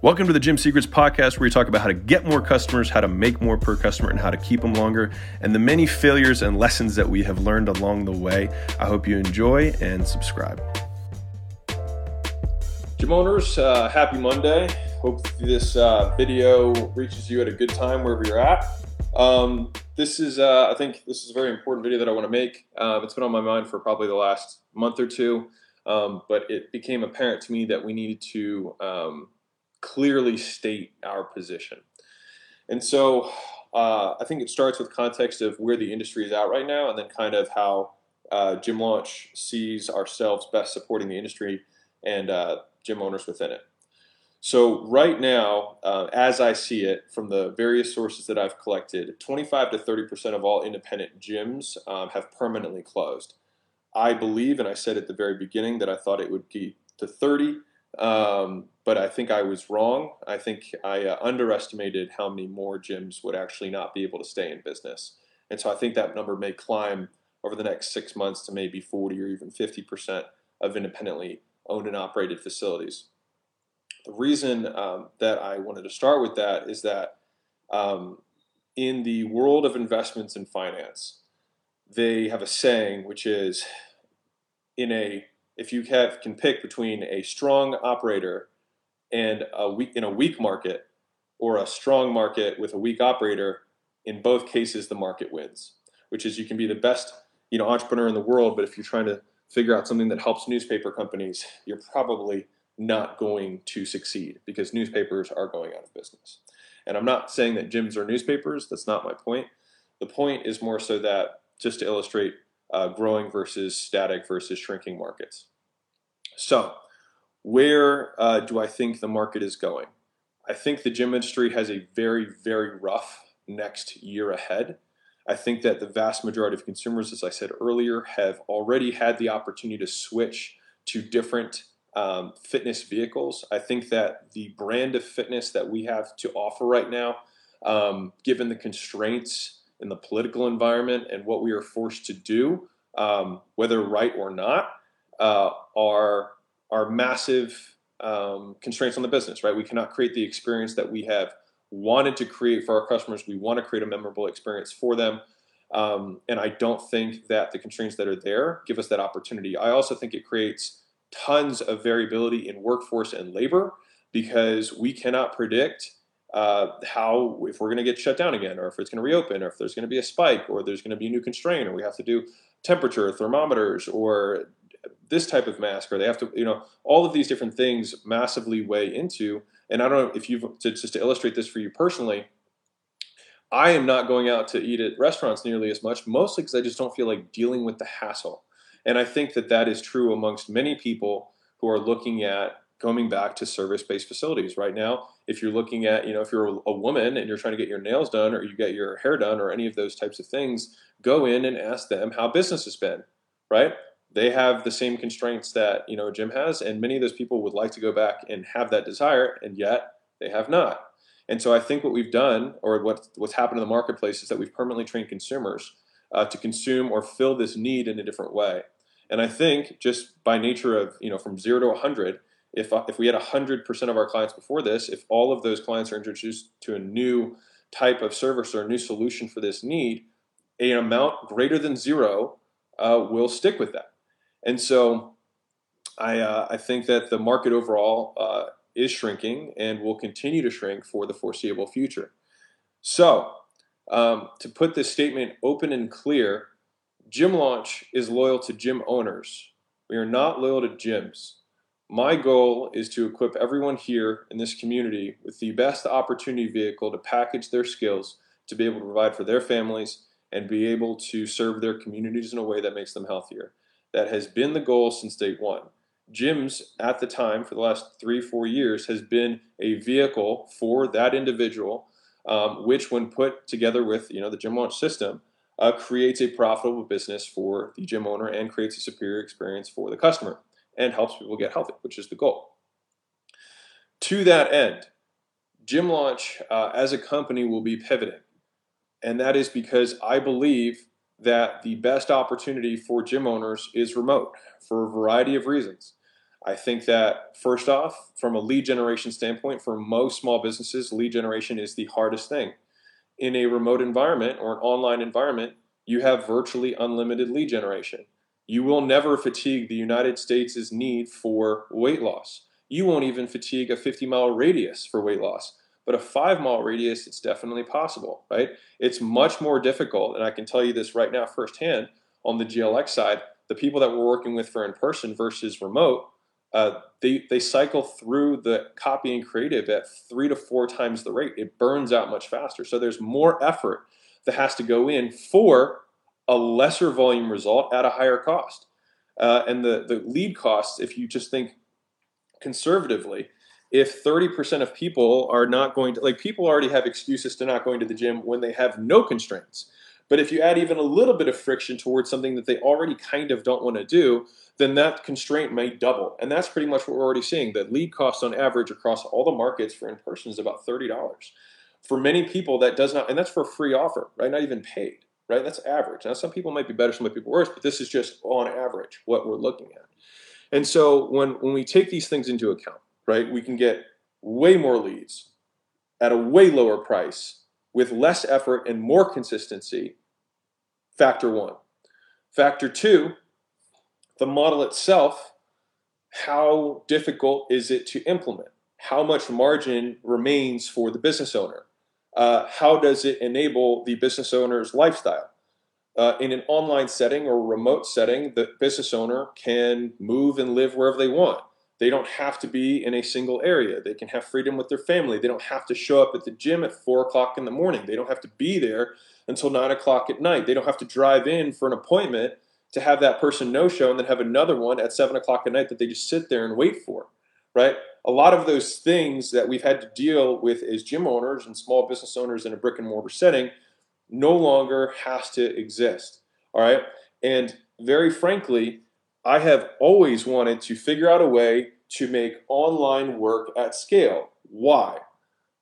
Welcome to the Gym Secrets Podcast, where we talk about how to get more customers, how to make more per customer, and how to keep them longer, and the many failures and lessons that we have learned along the way. I hope you enjoy and subscribe. Gym owners, uh, happy Monday. Hope this uh, video reaches you at a good time wherever you're at. Um, this is, uh, I think, this is a very important video that I want to make. Uh, it's been on my mind for probably the last month or two, um, but it became apparent to me that we needed to. Um, clearly state our position. And so uh, I think it starts with context of where the industry is at right now, and then kind of how uh, Gym Launch sees ourselves best supporting the industry and uh, gym owners within it. So right now, uh, as I see it from the various sources that I've collected, 25 to 30 percent of all independent gyms um, have permanently closed. I believe, and I said at the very beginning that I thought it would be to 30. Um, but I think I was wrong. I think I uh, underestimated how many more gyms would actually not be able to stay in business. And so I think that number may climb over the next six months to maybe 40 or even 50% of independently owned and operated facilities. The reason um, that I wanted to start with that is that um, in the world of investments and finance, they have a saying which is in a if you have can pick between a strong operator and a weak in a weak market or a strong market with a weak operator, in both cases the market wins. Which is you can be the best you know entrepreneur in the world, but if you're trying to figure out something that helps newspaper companies, you're probably not going to succeed because newspapers are going out of business. And I'm not saying that gyms are newspapers. That's not my point. The point is more so that just to illustrate uh, growing versus static versus shrinking markets. So, where uh, do I think the market is going? I think the gym industry has a very, very rough next year ahead. I think that the vast majority of consumers, as I said earlier, have already had the opportunity to switch to different um, fitness vehicles. I think that the brand of fitness that we have to offer right now, um, given the constraints in the political environment and what we are forced to do, um, whether right or not, uh, are are massive um, constraints on the business. Right, we cannot create the experience that we have wanted to create for our customers. We want to create a memorable experience for them. Um, and I don't think that the constraints that are there give us that opportunity. I also think it creates tons of variability in workforce and labor because we cannot predict uh, how if we're going to get shut down again, or if it's going to reopen, or if there's going to be a spike, or there's going to be a new constraint, or we have to do temperature thermometers, or this type of mask, or they have to, you know, all of these different things massively weigh into. And I don't know if you've to, just to illustrate this for you personally. I am not going out to eat at restaurants nearly as much, mostly because I just don't feel like dealing with the hassle. And I think that that is true amongst many people who are looking at coming back to service-based facilities right now if you're looking at you know if you're a woman and you're trying to get your nails done or you get your hair done or any of those types of things go in and ask them how business has been right? They have the same constraints that you know gym has and many of those people would like to go back and have that desire and yet they have not. And so i think what we've done or what, what's happened in the marketplace is that we've permanently trained consumers uh, to consume or fill this need in a different way. And i think just by nature of you know from zero to 100 if, uh, if we had 100% of our clients before this, if all of those clients are introduced to a new type of service or a new solution for this need, an amount greater than zero uh, will stick with that. And so I, uh, I think that the market overall uh, is shrinking and will continue to shrink for the foreseeable future. So, um, to put this statement open and clear, Gym Launch is loyal to gym owners. We are not loyal to gyms. My goal is to equip everyone here in this community with the best opportunity vehicle to package their skills to be able to provide for their families and be able to serve their communities in a way that makes them healthier. That has been the goal since day one. Gyms at the time for the last three, four years has been a vehicle for that individual, um, which when put together with you know the gym launch system, uh, creates a profitable business for the gym owner and creates a superior experience for the customer and helps people get healthy, which is the goal. To that end, Gym Launch uh, as a company will be pivoting. And that is because I believe that the best opportunity for gym owners is remote for a variety of reasons. I think that first off, from a lead generation standpoint, for most small businesses, lead generation is the hardest thing. In a remote environment or an online environment, you have virtually unlimited lead generation. You will never fatigue the United States' need for weight loss. You won't even fatigue a 50 mile radius for weight loss. But a five mile radius, it's definitely possible, right? It's much more difficult, and I can tell you this right now firsthand on the GLX side. The people that we're working with for in person versus remote, uh, they, they cycle through the copy and creative at three to four times the rate. It burns out much faster. So there's more effort that has to go in for a lesser volume result at a higher cost. Uh, and the, the lead costs, if you just think conservatively, if 30% of people are not going to, like people already have excuses to not going to the gym when they have no constraints. But if you add even a little bit of friction towards something that they already kind of don't want to do, then that constraint may double. And that's pretty much what we're already seeing. The lead cost on average across all the markets for in person is about $30. For many people, that does not, and that's for a free offer, right? Not even paid, right? That's average. Now, some people might be better, some be worse, but this is just on average what we're looking at. And so when, when we take these things into account, right, we can get way more leads at a way lower price with less effort and more consistency. Factor one. Factor two, the model itself, how difficult is it to implement? How much margin remains for the business owner? Uh, how does it enable the business owner's lifestyle? Uh, in an online setting or remote setting, the business owner can move and live wherever they want. They don't have to be in a single area. They can have freedom with their family. They don't have to show up at the gym at four o'clock in the morning. They don't have to be there until nine o'clock at night. They don't have to drive in for an appointment to have that person no show and then have another one at seven o'clock at night that they just sit there and wait for, right? A lot of those things that we've had to deal with as gym owners and small business owners in a brick and mortar setting no longer has to exist. All right. And very frankly, I have always wanted to figure out a way to make online work at scale. Why?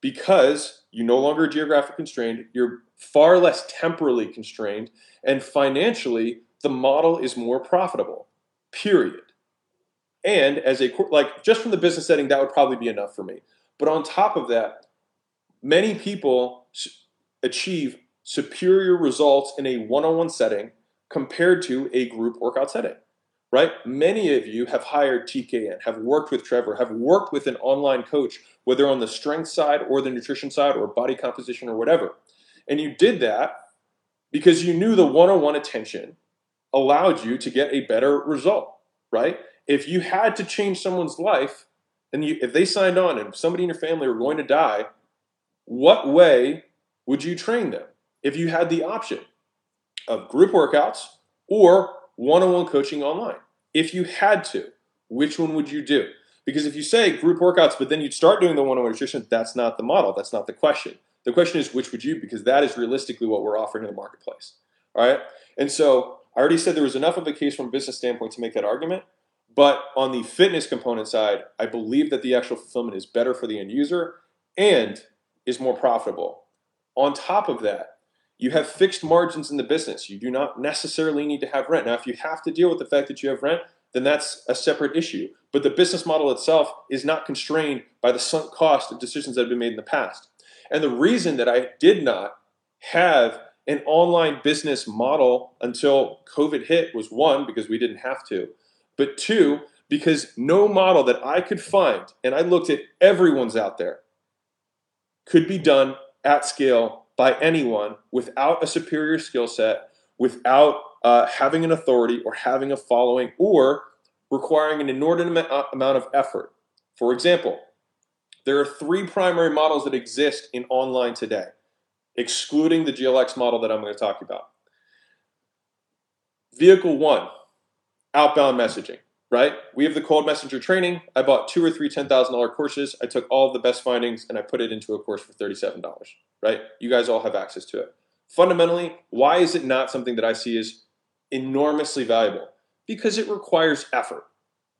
Because you no longer geographic constrained, you're far less temporally constrained, and financially, the model is more profitable. Period. And as a like just from the business setting, that would probably be enough for me. But on top of that, many people achieve superior results in a one-on-one setting compared to a group workout setting right? Many of you have hired tkn have worked with trevor have worked with an online coach whether on the strength side or the nutrition side or body composition or whatever. And you did that because you knew the one-on-one attention allowed you to get a better result right if you had to change someone's life and you, if they signed on and somebody in your family were going to die what way would you train them if you had the option of group workouts or one on one coaching online. If you had to, which one would you do? Because if you say group workouts, but then you'd start doing the one on one nutrition, that's not the model. That's not the question. The question is, which would you? Because that is realistically what we're offering in the marketplace. All right. And so I already said there was enough of a case from a business standpoint to make that argument. But on the fitness component side, I believe that the actual fulfillment is better for the end user and is more profitable. On top of that, you have fixed margins in the business. You do not necessarily need to have rent. Now, if you have to deal with the fact that you have rent, then that's a separate issue. But the business model itself is not constrained by the sunk cost of decisions that have been made in the past. And the reason that I did not have an online business model until COVID hit was one, because we didn't have to, but two, because no model that I could find, and I looked at everyone's out there, could be done at scale by anyone without a superior skill set, without uh, having an authority or having a following, or requiring an inordinate amount of effort. For example, there are three primary models that exist in online today, excluding the GLX model that I'm going to talk about. Vehicle one, outbound messaging right? We have the cold messenger training. I bought two or three $10,000 courses. I took all of the best findings and I put it into a course for $37, right? You guys all have access to it. Fundamentally, why is it not something that I see as enormously valuable? Because it requires effort,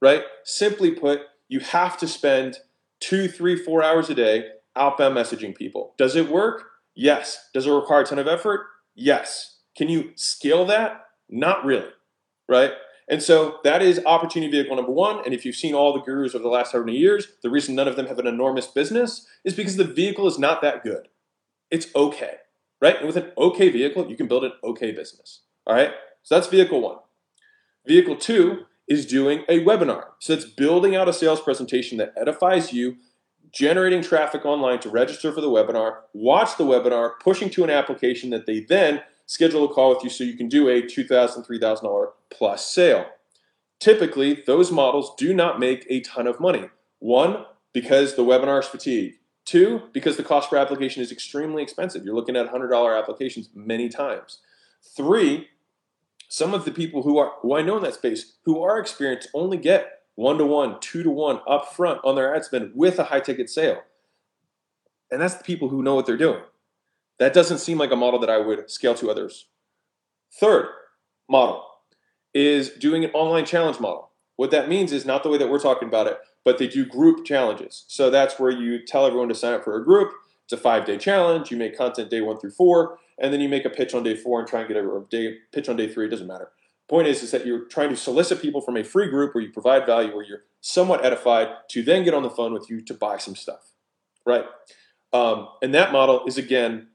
right? Simply put, you have to spend two, three, four hours a day outbound messaging people. Does it work? Yes. Does it require a ton of effort? Yes. Can you scale that? Not really, right? And so that is opportunity vehicle number one. And if you've seen all the gurus over the last so many years, the reason none of them have an enormous business is because the vehicle is not that good. It's okay, right? And with an okay vehicle, you can build an okay business. All right. So that's vehicle one. Vehicle two is doing a webinar. So it's building out a sales presentation that edifies you, generating traffic online to register for the webinar, watch the webinar, pushing to an application that they then schedule a call with you so you can do a $2,000, $3,000 plus sale. Typically, those models do not make a ton of money. One, because the webinar is fatigue. Two, because the cost per application is extremely expensive. You're looking at $100 applications many times. Three, some of the people who are who I know in that space who are experienced only get one to one, two to one upfront on their ad spend with a high ticket sale. And that's the people who know what they're doing. That doesn't seem like a model that I would scale to others. Third model is doing an online challenge model. What that means is not the way that we're talking about it, but they do group challenges. So that's where you tell everyone to sign up for a group. It's a five day challenge. You make content day one through four, and then you make a pitch on day four and try and get a day pitch on day three. It doesn't matter. Point is, is that you're trying to solicit people from a free group where you provide value, where you're somewhat edified, to then get on the phone with you to buy some stuff, right? Um, and that model is again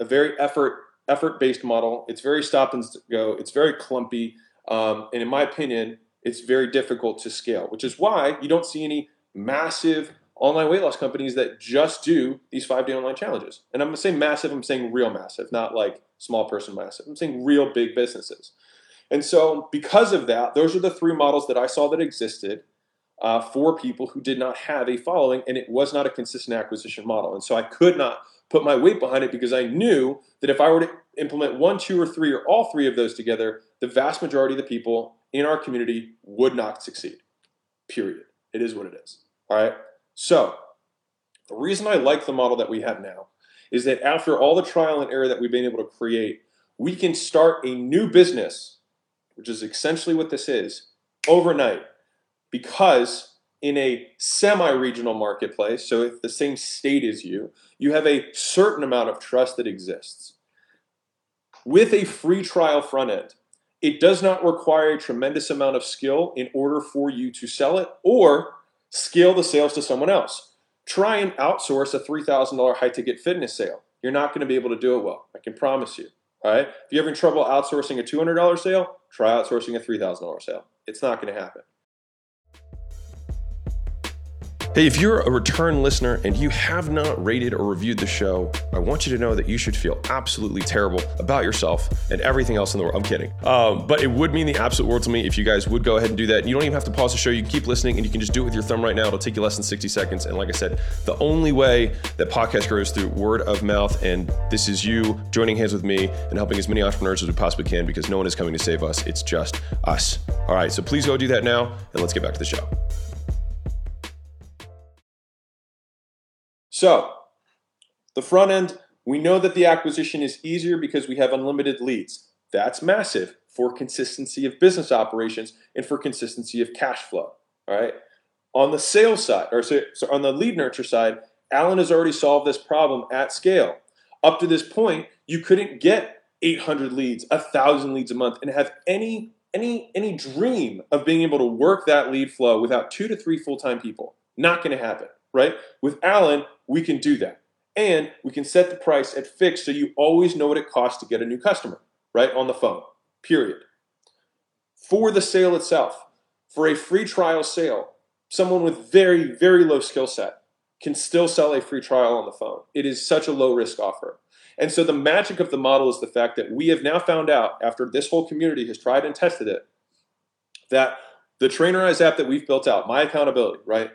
a very effort effort based model. It's very stop and go. It's very clumpy, um, and in my opinion, it's very difficult to scale. Which is why you don't see any massive online weight loss companies that just do these five day online challenges. And I'm saying massive. I'm saying real massive, not like small person massive. I'm saying real big businesses. And so, because of that, those are the three models that I saw that existed uh, for people who did not have a following, and it was not a consistent acquisition model. And so, I could not put my weight behind it because I knew that if I were to implement one, two, or three, or all three of those together, the vast majority of the people in our community would not succeed. Period. It is what it is. All right. So, the reason I like the model that we have now is that after all the trial and error that we've been able to create, we can start a new business, which is essentially what this is, overnight. Because in a semi regional marketplace, so if the same state as you, you have a certain amount of trust that exists. With a free trial front end, it does not require a tremendous amount of skill in order for you to sell it or scale the sales to someone else. Try and outsource a $3,000 high ticket fitness sale. You're not going to be able to do it well. I can promise you. All right. If you're having trouble outsourcing a $200 sale, try outsourcing a $3,000 sale. It's not going to happen. Hey, if you're a return listener and you have not rated or reviewed the show, I want you to know that you should feel absolutely terrible about yourself and everything else in the world. I'm kidding. Um, but it would mean the absolute world to me if you guys would go ahead and do that. You don't even have to pause the show. You can keep listening and you can just do it with your thumb right now. It'll take you less than 60 seconds. And like I said, the only way that podcast grows through word of mouth. And this is you joining hands with me and helping as many entrepreneurs as we possibly can because no one is coming to save us. It's just us. All right. So please go do that now and let's get back to the show. So, the front end, we know that the acquisition is easier because we have unlimited leads. That's massive for consistency of business operations and for consistency of cash flow. All right. On the sales side, or so, on the lead nurture side, Alan has already solved this problem at scale. Up to this point, you couldn't get 800 leads, 1,000 leads a month, and have any any any dream of being able to work that lead flow without two to three full-time people. Not going to happen right? With Alan, we can do that. And we can set the price at fixed so you always know what it costs to get a new customer, right? On the phone, period. For the sale itself, for a free trial sale, someone with very, very low skill set can still sell a free trial on the phone. It is such a low risk offer. And so the magic of the model is the fact that we have now found out, after this whole community has tried and tested it, that the Trainerize app that we've built out, my accountability, right?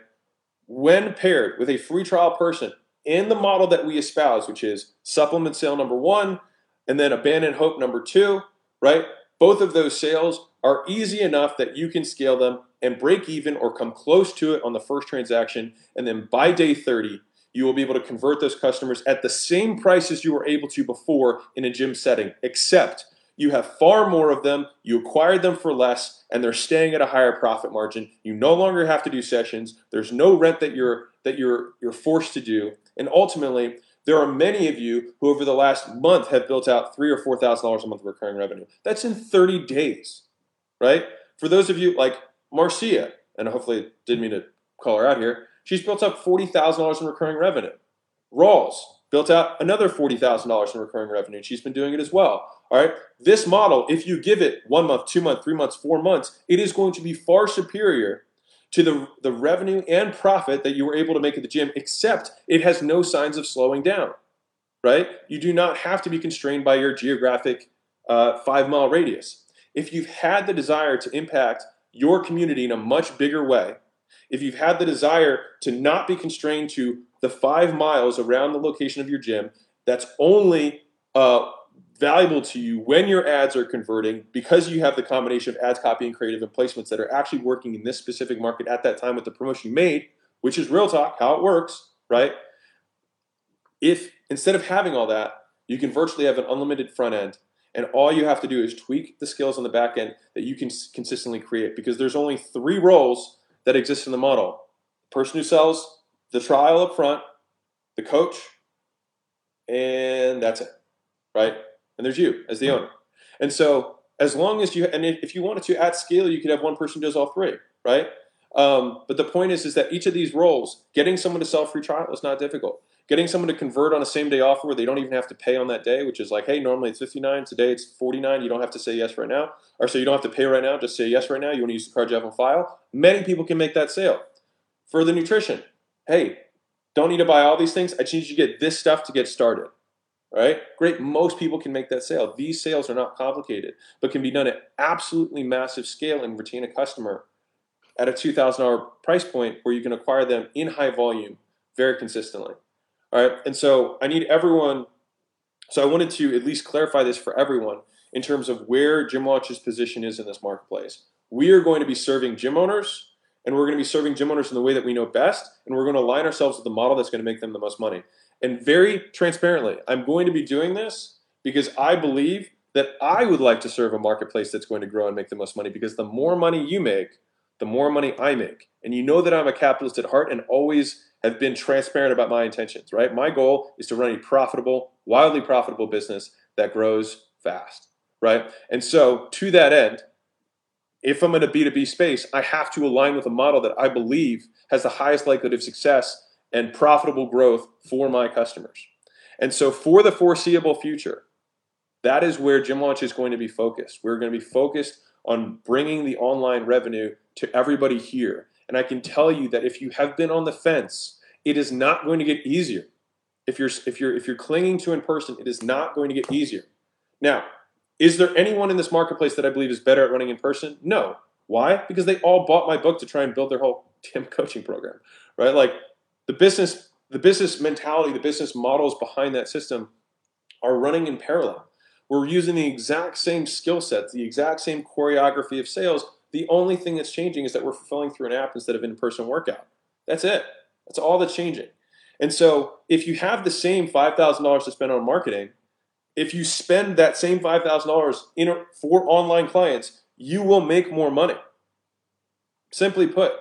When paired with a free trial person in the model that we espouse, which is supplement sale number one and then abandon hope number two, right? Both of those sales are easy enough that you can scale them and break even or come close to it on the first transaction. And then by day 30, you will be able to convert those customers at the same price as you were able to before in a gym setting, except you have far more of them, you acquired them for less, and they're staying at a higher profit margin. You no longer have to do sessions. There's no rent that you're that you're you're forced to do. And ultimately, there are many of you who over the last month have built out three or four thousand dollars a month of recurring revenue. That's in 30 days, right? For those of you like Marcia, and hopefully didn't mean to call her out here, she's built up $40,000 in recurring revenue. Rawls built out another $40,000 in recurring revenue. She's been doing it as well. All right. This model, if you give it one month, two months, three months, four months, it is going to be far superior to the, the revenue and profit that you were able to make at the gym, except it has no signs of slowing down. Right? You do not have to be constrained by your geographic uh, five mile radius. If you've had the desire to impact your community in a much bigger way, if you've had the desire to not be constrained to the five miles around the location of your gym, that's only uh, valuable to you when your ads are converting because you have the combination of ads, copy, and creative and placements that are actually working in this specific market at that time with the promotion you made, which is real talk, how it works, right? If instead of having all that, you can virtually have an unlimited front end and all you have to do is tweak the skills on the back end that you can consistently create because there's only three roles that exist in the model person who sells, the trial up front, the coach, and that's it, right? And there's you as the owner. And so, as long as you, and if you wanted to at scale, you could have one person does all three, right? Um, but the point is, is that each of these roles, getting someone to sell free trial is not difficult getting someone to convert on a same day offer where they don't even have to pay on that day, which is like, hey, normally it's 59, today it's 49, you don't have to say yes right now. Or so you don't have to pay right now, just say yes right now. You want to use the card you have on file. Many people can make that sale. For the nutrition, hey, don't need to buy all these things. I just need you to get this stuff to get started. Right? Great. Most people can make that sale. These sales are not complicated, but can be done at absolutely massive scale and retain a customer at a $2,000 price point where you can acquire them in high volume very consistently. All right. And so I need everyone. So I wanted to at least clarify this for everyone in terms of where Gym Launch's position is in this marketplace. We are going to be serving gym owners and we're going to be serving gym owners in the way that we know best. And we're going to align ourselves with the model that's going to make them the most money. And very transparently, I'm going to be doing this because I believe that I would like to serve a marketplace that's going to grow and make the most money because the more money you make, the more money I make. And you know that I'm a capitalist at heart and always have been transparent about my intentions, right? My goal is to run a profitable, wildly profitable business that grows fast, right? And so, to that end, if I'm in a B2B space, I have to align with a model that I believe has the highest likelihood of success and profitable growth for my customers. And so, for the foreseeable future, that is where GymLaunch is going to be focused. We're going to be focused on bringing the online revenue to everybody here and I can tell you that if you have been on the fence, it is not going to get easier. If you're if you're if you're clinging to in person, it is not going to get easier. Now, is there anyone in this marketplace that I believe is better at running in person? No. Why? Because they all bought my book to try and build their whole damn coaching program, right? Like the business, the business mentality, the business models behind that system are running in parallel. We're using the exact same skill sets, the exact same choreography of sales, the only thing that's changing is that we're fulfilling through an app instead of in person workout. That's it. That's all that's changing. And so if you have the same $5,000 to spend on marketing, if you spend that same $5,000 in for online clients, you will make more money. Simply put,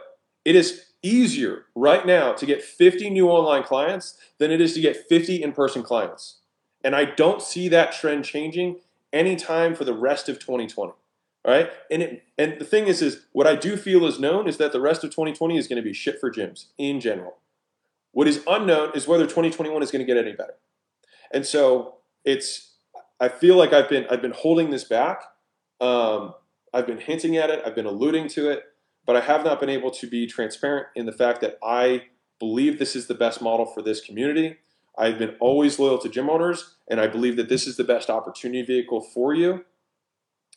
it is easier right now to get 50 new online clients than it is to get 50 in person clients. And I don't see that trend changing anytime for the rest of 2020. All right. And it, and the thing is, is what I do feel is known is that the rest of 2020 is going to be shit for gyms in general. What is unknown is whether 2021 is going to get any better. And so it's, I feel like I've been, I've been holding this back. Um, I've been hinting at it. I've been alluding to it, but I have not been able to be transparent in the fact that I believe this is the best model for this community. I've been always loyal to gym owners, and I believe that this is the best opportunity vehicle for you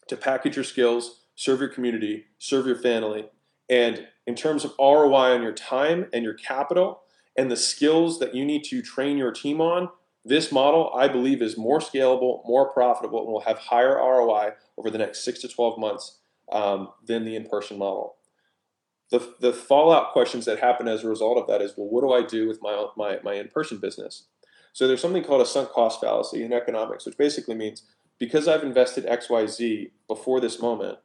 to package your skills, serve your community, serve your family. And in terms of ROI on your time and your capital and the skills that you need to train your team on, this model, I believe, is more scalable, more profitable, and will have higher ROI over the next six to 12 months um, than the in person model. The, the fallout questions that happen as a result of that is well, what do I do with my, my, my in person business? So there's something called a sunk cost fallacy in economics, which basically means because I've invested XYZ before this moment,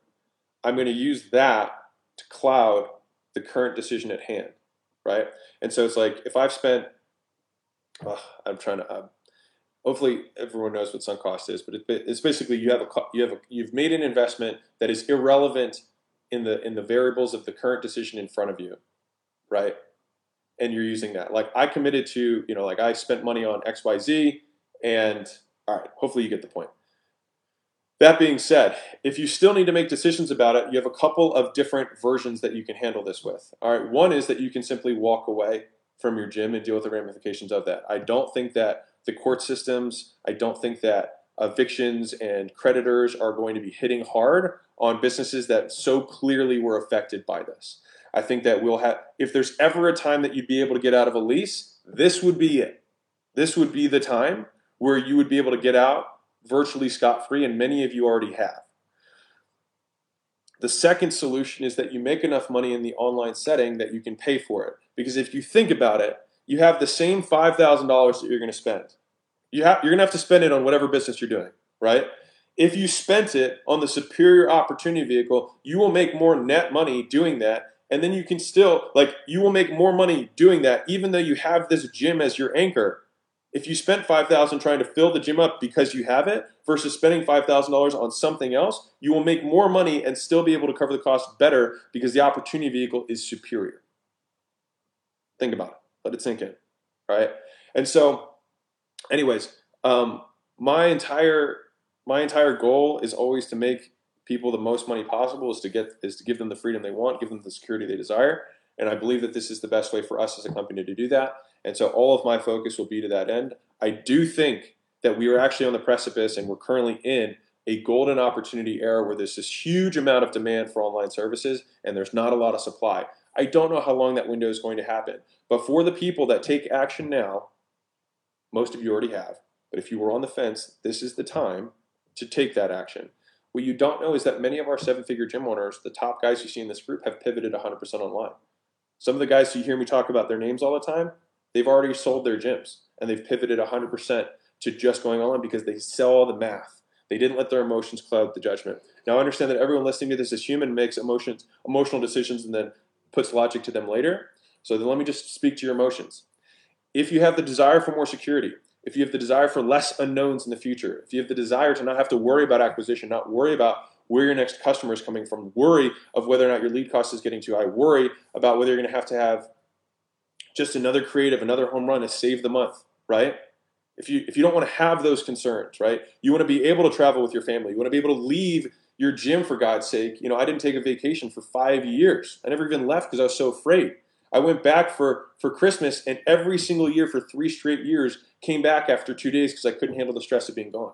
I'm going to use that to cloud the current decision at hand, right? And so it's like if I've spent, I'm trying to, uh, hopefully everyone knows what sunk cost is, but it, it's basically you have a you have a, you've made an investment that is irrelevant in the in the variables of the current decision in front of you, right? And you're using that. Like I committed to, you know, like I spent money on XYZ and all right, hopefully you get the point. That being said, if you still need to make decisions about it, you have a couple of different versions that you can handle this with. All right, one is that you can simply walk away from your gym and deal with the ramifications of that. I don't think that the court systems, I don't think that evictions and creditors are going to be hitting hard on businesses that so clearly were affected by this. I think that we'll have, if there's ever a time that you'd be able to get out of a lease, this would be it. This would be the time where you would be able to get out virtually scot free, and many of you already have. The second solution is that you make enough money in the online setting that you can pay for it. Because if you think about it, you have the same $5,000 that you're going to spend. You have, you're going to have to spend it on whatever business you're doing, right? If you spent it on the superior opportunity vehicle, you will make more net money doing that. And then you can still, like, you will make more money doing that, even though you have this gym as your anchor if you spent 5000 trying to fill the gym up because you have it versus spending $5000 on something else you will make more money and still be able to cover the cost better because the opportunity vehicle is superior think about it let it sink in right and so anyways um, my entire my entire goal is always to make people the most money possible is to get is to give them the freedom they want give them the security they desire and i believe that this is the best way for us as a company to do that and so all of my focus will be to that end. I do think that we are actually on the precipice and we're currently in a golden opportunity era where there's this huge amount of demand for online services and there's not a lot of supply. I don't know how long that window is going to happen. But for the people that take action now, most of you already have. But if you were on the fence, this is the time to take that action. What you don't know is that many of our seven figure gym owners, the top guys you see in this group, have pivoted 100% online. Some of the guys you hear me talk about their names all the time, They've already sold their gyms and they've pivoted 100% to just going online because they sell the math. They didn't let their emotions cloud the judgment. Now I understand that everyone listening to this is human, makes emotions, emotional decisions, and then puts logic to them later. So then let me just speak to your emotions. If you have the desire for more security, if you have the desire for less unknowns in the future, if you have the desire to not have to worry about acquisition, not worry about where your next customer is coming from, worry of whether or not your lead cost is getting too high, worry about whether you're going to have to have just another creative, another home run to save the month, right? If you if you don't want to have those concerns, right? You want to be able to travel with your family. You want to be able to leave your gym for God's sake. You know, I didn't take a vacation for five years. I never even left because I was so afraid. I went back for for Christmas, and every single year for three straight years came back after two days because I couldn't handle the stress of being gone.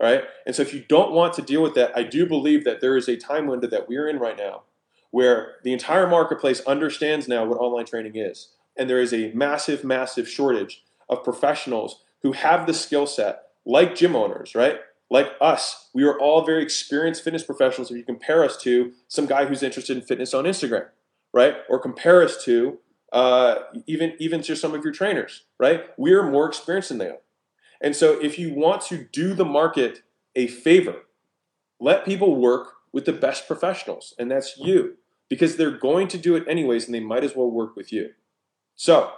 All right. And so if you don't want to deal with that, I do believe that there is a time window that we're in right now where the entire marketplace understands now what online training is and there is a massive, massive shortage of professionals who have the skill set, like gym owners, right? Like us, we are all very experienced fitness professionals. If you compare us to some guy who's interested in fitness on Instagram, right? Or compare us to uh, even even to some of your trainers, right? We are more experienced than they are. And so, if you want to do the market a favor, let people work with the best professionals, and that's you, because they're going to do it anyways, and they might as well work with you. So,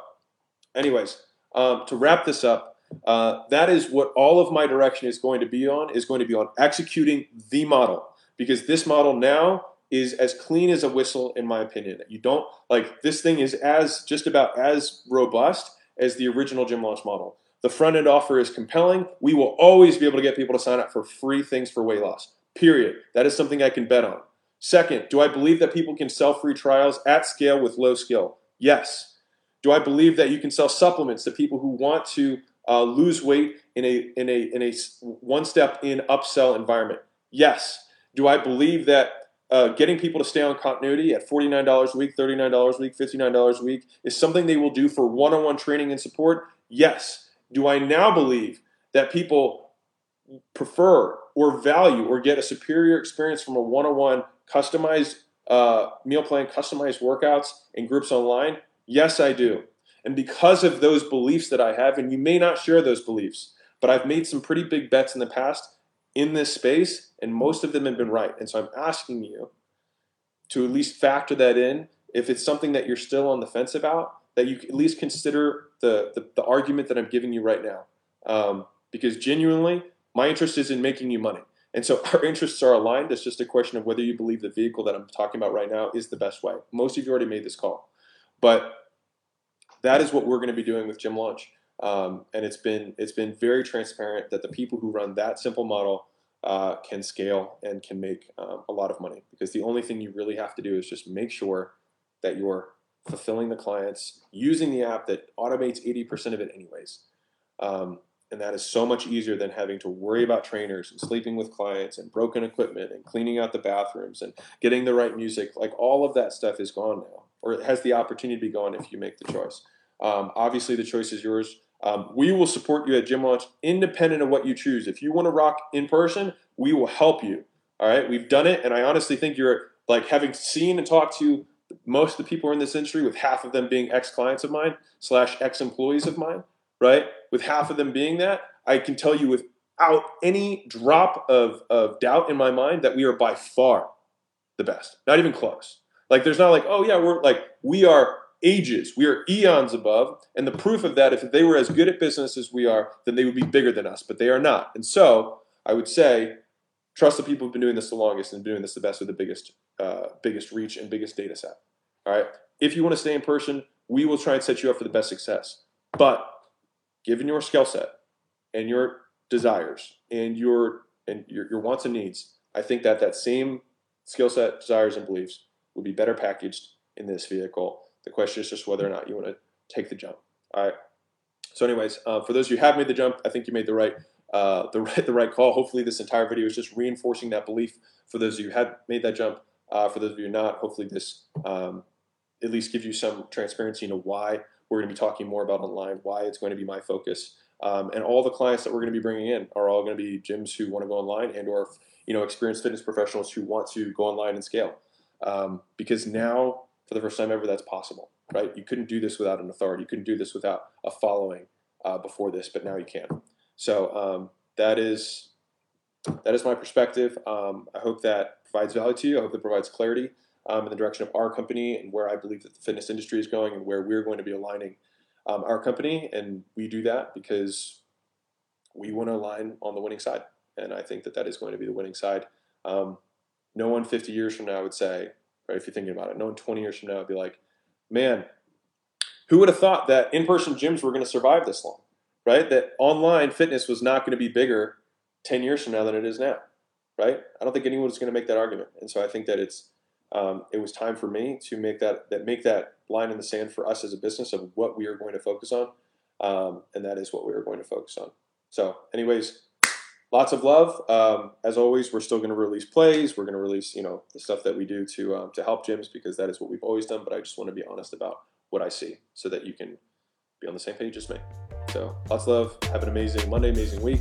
anyways, um, to wrap this up, uh, that is what all of my direction is going to be on. Is going to be on executing the model because this model now is as clean as a whistle, in my opinion. You don't like this thing is as just about as robust as the original gym launch model. The front end offer is compelling. We will always be able to get people to sign up for free things for weight loss. Period. That is something I can bet on. Second, do I believe that people can sell free trials at scale with low skill? Yes. Do I believe that you can sell supplements to people who want to uh, lose weight in a in a in a one step in upsell environment? Yes. Do I believe that uh, getting people to stay on continuity at $49 a week, $39 a week, $59 a week is something they will do for one on one training and support? Yes. Do I now believe that people prefer or value or get a superior experience from a one on one customized uh, meal plan, customized workouts, and groups online? Yes, I do. And because of those beliefs that I have, and you may not share those beliefs, but I've made some pretty big bets in the past in this space, and most of them have been right. And so I'm asking you to at least factor that in. If it's something that you're still on the fence about, that you at least consider the, the, the argument that I'm giving you right now. Um, because genuinely, my interest is in making you money. And so our interests are aligned. It's just a question of whether you believe the vehicle that I'm talking about right now is the best way. Most of you already made this call, but that is what we're going to be doing with Gym Launch. Um, and it's been it's been very transparent that the people who run that simple model uh, can scale and can make um, a lot of money. Because the only thing you really have to do is just make sure that you're fulfilling the clients using the app that automates 80% of it anyways. Um, and that is so much easier than having to worry about trainers and sleeping with clients and broken equipment and cleaning out the bathrooms and getting the right music. Like all of that stuff is gone now or it has the opportunity to be gone if you make the choice um, obviously the choice is yours um, we will support you at Gym Launch independent of what you choose. If you want to rock in person, we will help you. All right, we've done it, and I honestly think you're like having seen and talked to most of the people in this industry, with half of them being ex clients of mine slash ex employees of mine. Right, with half of them being that, I can tell you without any drop of, of doubt in my mind that we are by far the best. Not even close. Like there's not like, oh yeah, we're like we are ages. We are eons above. And the proof of that, if they were as good at business as we are, then they would be bigger than us, but they are not. And so I would say, trust the people who've been doing this the longest and doing this the best with the biggest, uh, biggest reach and biggest data set. All right. If you want to stay in person, we will try and set you up for the best success. But given your skill set and your desires and your and your, your wants and needs, I think that that same skill set, desires, and beliefs would be better packaged in this vehicle the question is just whether or not you want to take the jump. All right. So, anyways, uh, for those of you who have made the jump, I think you made the right uh, the right the right call. Hopefully, this entire video is just reinforcing that belief. For those of you who have made that jump, uh, for those of you not, hopefully this um, at least gives you some transparency into why we're going to be talking more about online, why it's going to be my focus, um, and all the clients that we're going to be bringing in are all going to be gyms who want to go online and or you know experienced fitness professionals who want to go online and scale. Um, because now for the first time ever that's possible, right? You couldn't do this without an authority. You couldn't do this without a following uh, before this, but now you can. So um, that is that is my perspective. Um, I hope that provides value to you. I hope it provides clarity um, in the direction of our company and where I believe that the fitness industry is going and where we're going to be aligning um, our company. And we do that because we want to align on the winning side. And I think that that is going to be the winning side. Um, no one 50 years from now would say, right? If you're thinking about it, no one 20 years from now would be like, man, who would have thought that in-person gyms were going to survive this long, right? That online fitness was not going to be bigger 10 years from now than it is now, right? I don't think anyone's going to make that argument, and so I think that it's um, it was time for me to make that that make that line in the sand for us as a business of what we are going to focus on, um, and that is what we are going to focus on. So, anyways, lots of love. Um, as always, we're still going to release plays. We're going to release, you know, the stuff that we do to um, to help gyms because that is what we've always done. But I just want to be honest about what I see so that you can be on the same page as me. So lots of love. Have an amazing Monday, amazing week.